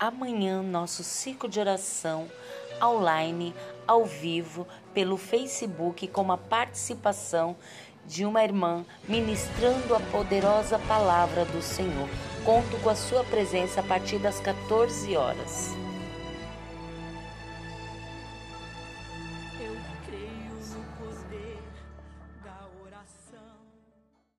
amanhã nosso ciclo de oração online, ao vivo, pelo Facebook, com a participação de uma irmã ministrando a poderosa palavra do Senhor. Conto com a sua presença a partir das 14 horas. Eu creio